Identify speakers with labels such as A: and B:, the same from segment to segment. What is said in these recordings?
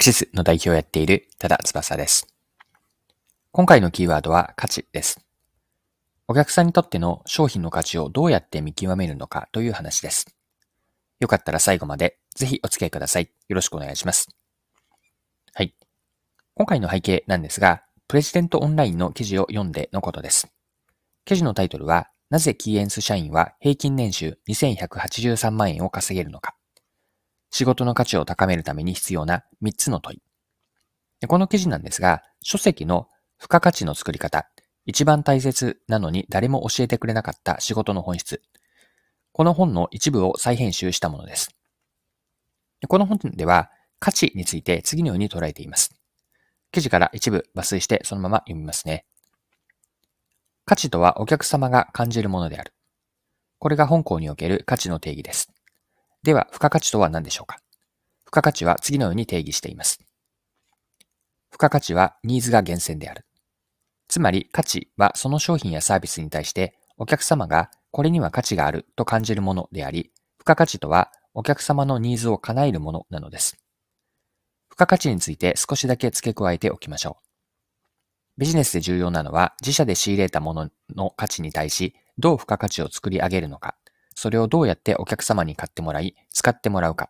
A: クシスの代表をやっている多田翼です。今回のキーワードは価値です。お客さんにとっての商品の価値をどうやって見極めるのかという話です。よかったら最後までぜひお付き合いください。よろしくお願いします。はい。今回の背景なんですが、プレジデントオンラインの記事を読んでのことです。記事のタイトルは、なぜキーエンス社員は平均年収2183万円を稼げるのか。仕事の価値を高めるために必要な3つの問い。この記事なんですが、書籍の付加価値の作り方、一番大切なのに誰も教えてくれなかった仕事の本質。この本の一部を再編集したものです。この本では価値について次のように捉えています。記事から一部抜粋してそのまま読みますね。価値とはお客様が感じるものである。これが本校における価値の定義です。では、付加価値とは何でしょうか？付加価値は次のように定義しています。付加価値はニーズが源泉である。つまり価値はその商品やサービスに対してお客様がこれには価値があると感じるものであり、付加価値とはお客様のニーズを叶えるものなのです。付加価値について少しだけ付け加えておきましょう。ビジネスで重要なのは自社で仕入れたものの価値に対しどう付加価値を作り上げるのかそれをどうやってお客様に買ってもらい、使ってもらうか。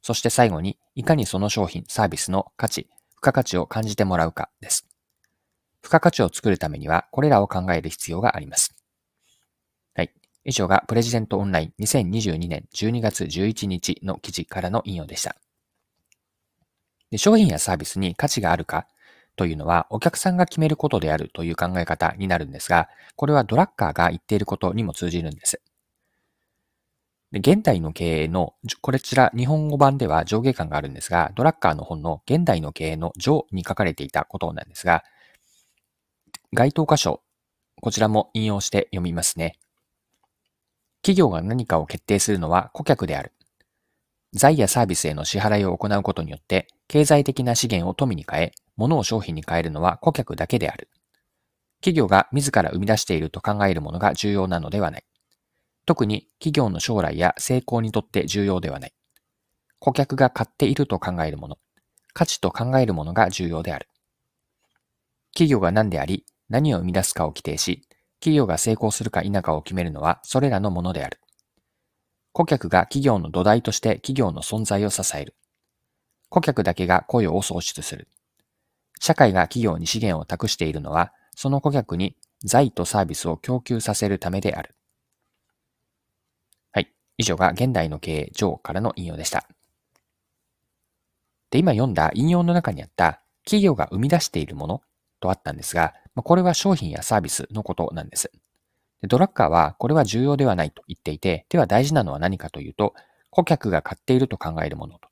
A: そして最後に、いかにその商品、サービスの価値、付加価値を感じてもらうかです。付加価値を作るためには、これらを考える必要があります。はい。以上がプレジデントオンライン2022年12月11日の記事からの引用でした。で商品やサービスに価値があるかというのはお客さんが決めることであるという考え方になるんですが、これはドラッカーが言っていることにも通じるんです。で現代の経営の、こちら日本語版では上下感があるんですが、ドラッカーの本の現代の経営の上に書かれていたことなんですが、該当箇所、こちらも引用して読みますね。企業が何かを決定するのは顧客である。財やサービスへの支払いを行うことによって、経済的な資源を富に変え、物を商品に変えるのは顧客だけである。企業が自ら生み出していると考えるものが重要なのではない。特に企業の将来や成功にとって重要ではない。顧客が買っていると考えるもの、価値と考えるものが重要である。企業が何であり、何を生み出すかを規定し、企業が成功するか否かを決めるのはそれらのものである。顧客が企業の土台として企業の存在を支える。顧客だけが雇用を創出する。社会が企業に資源を託しているのは、その顧客に財とサービスを供給させるためである。以上が現代の経営上からの引用でした。で、今読んだ引用の中にあった企業が生み出しているものとあったんですが、これは商品やサービスのことなんです。ドラッカーはこれは重要ではないと言っていて、では大事なのは何かというと、顧客が買っていると考えるものと、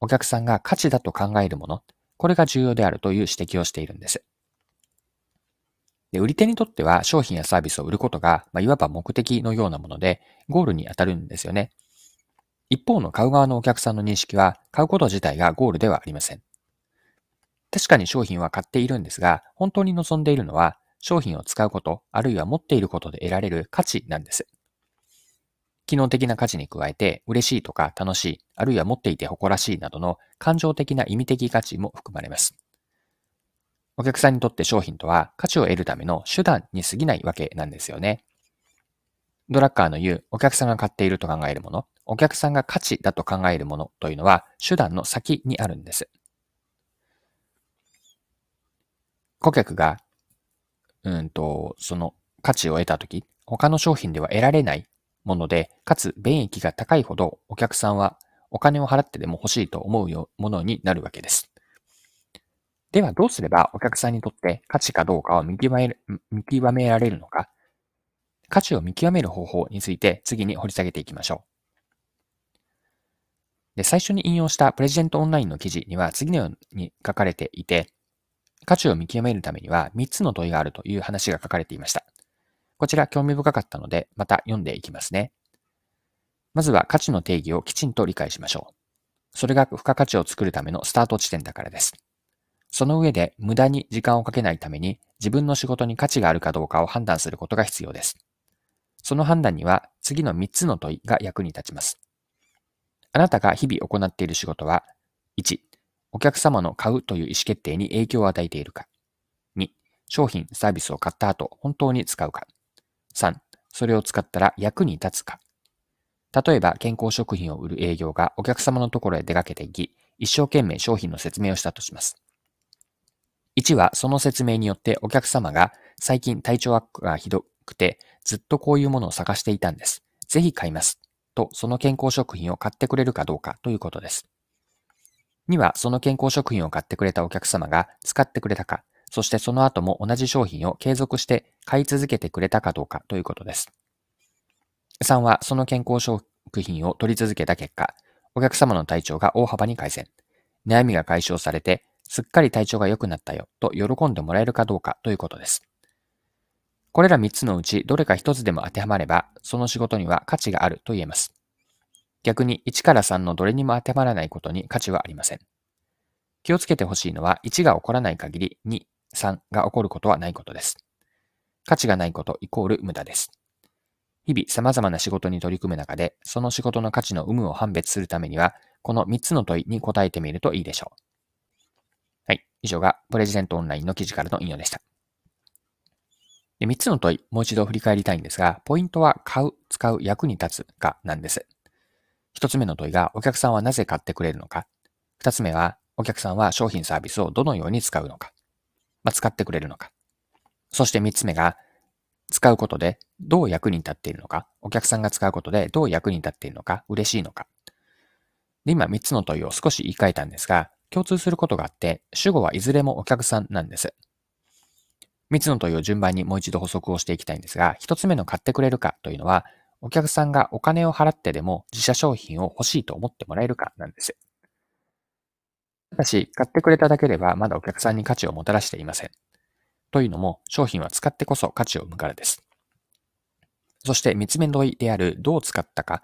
A: お客さんが価値だと考えるもの、これが重要であるという指摘をしているんです。で、売り手にとっては商品やサービスを売ることが、まあ、いわば目的のようなもので、ゴールに当たるんですよね。一方の買う側のお客さんの認識は、買うこと自体がゴールではありません。確かに商品は買っているんですが、本当に望んでいるのは、商品を使うこと、あるいは持っていることで得られる価値なんです。機能的な価値に加えて、嬉しいとか楽しい、あるいは持っていて誇らしいなどの感情的な意味的価値も含まれます。お客さんにとって商品とは価値を得るための手段に過ぎないわけなんですよね。ドラッカーの言うお客さんが買っていると考えるもの、お客さんが価値だと考えるものというのは手段の先にあるんです。顧客が、うんと、その価値を得たとき、他の商品では得られないもので、かつ便益が高いほどお客さんはお金を払ってでも欲しいと思うものになるわけです。ではどうすればお客さんにとって価値かどうかを見極める見極められるのか、価値を見極める方法について次に掘り下げていきましょう。で最初に引用したプレジデントオンラインの記事には次のように書かれていて、価値を見極めるためには3つの問いがあるという話が書かれていました。こちら興味深かったので、また読んでいきますね。まずは価値の定義をきちんと理解しましょう。それが付加価値を作るためのスタート地点だからです。その上で無駄に時間をかけないために自分の仕事に価値があるかどうかを判断することが必要です。その判断には次の3つの問いが役に立ちます。あなたが日々行っている仕事は、1、お客様の買うという意思決定に影響を与えているか。2、商品、サービスを買った後、本当に使うか。3、それを使ったら役に立つか。例えば、健康食品を売る営業がお客様のところへ出かけていき、一生懸命商品の説明をしたとします。1は、その説明によってお客様が最近体調悪化がひどくて、ずっとこういうものを探していたんです。ぜひ買います。と、その健康食品を買ってくれるかどうかということです。2は、その健康食品を買ってくれたお客様が使ってくれたか、そしてその後も同じ商品を継続して買い続けてくれたかどうかということです。3は、その健康食品を取り続けた結果、お客様の体調が大幅に改善。悩みが解消されて、すっかり体調が良くなったよと喜んでもらえるかどうかということです。これら3つのうちどれか1つでも当てはまれば、その仕事には価値があると言えます。逆に1から3のどれにも当てはまらないことに価値はありません。気をつけてほしいのは1が起こらない限り2、3が起こることはないことです。価値がないことイコール無駄です。日々様々な仕事に取り組む中で、その仕事の価値の有無を判別するためには、この3つの問いに答えてみるといいでしょう。はい。以上がプレジデントオンラインの記事からの引用でした。で3つの問い、もう一度振り返りたいんですが、ポイントは買う、使う、役に立つかなんです。1つ目の問いが、お客さんはなぜ買ってくれるのか。2つ目は、お客さんは商品サービスをどのように使うのか。まあ、使ってくれるのか。そして3つ目が、使うことでどう役に立っているのか、お客さんが使うことでどう役に立っているのか、嬉しいのか。で、今3つの問いを少し言い換えたんですが、共通することがあって、主語はいずれもお客さんなんです。3つの問いを順番にもう一度補足をしていきたいんですが、1つ目の買ってくれるかというのは、お客さんがお金を払ってでも自社商品を欲しいと思ってもらえるかなんです。ただし、買ってくれただけではまだお客さんに価値をもたらしていません。というのも、商品は使ってこそ価値を生むからです。そして三つ目問いであるどう使ったか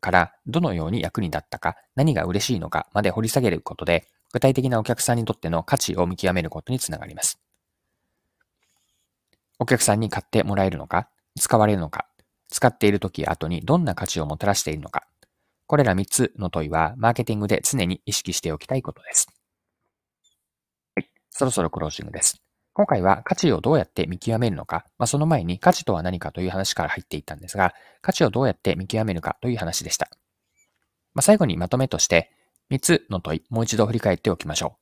A: からどのように役に立ったか、何が嬉しいのかまで掘り下げることで、具体的なお客さんにとっての価値を見極めることにつながります。お客さんに買ってもらえるのか、使われるのか、使っている時や後にどんな価値をもたらしているのか、これら3つの問いは、マーケティングで常に意識しておきたいことです。はい。そろそろクロージングです。今回は価値をどうやって見極めるのか、まあ、その前に価値とは何かという話から入っていったんですが、価値をどうやって見極めるかという話でした。まあ、最後にまとめとして、3つの問い、もう一度振り返っておきましょう。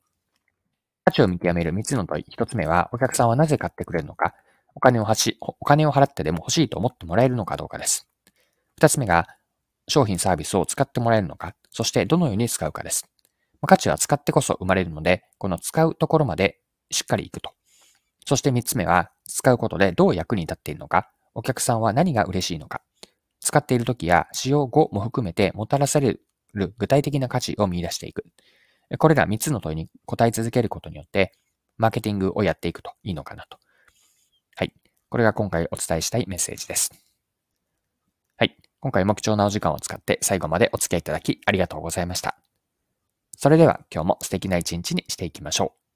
A: 価値を見極める3つの問い、1つ目は、お客さんはなぜ買ってくれるのか、お金をはし、お金を払ってでも欲しいと思ってもらえるのかどうかです。2つ目が、商品サービスを使ってもらえるのか、そしてどのように使うかです。価値は使ってこそ生まれるので、この使うところまでしっかりいくとそして三つ目は、使うことでどう役に立っているのか、お客さんは何が嬉しいのか、使っている時や使用後も含めてもたらされる具体的な価値を見出していく。これら三つの問いに答え続けることによって、マーケティングをやっていくといいのかなと。はい。これが今回お伝えしたいメッセージです。はい。今回も貴重なお時間を使って最後までお付き合いいただきありがとうございました。それでは今日も素敵な一日にしていきましょう。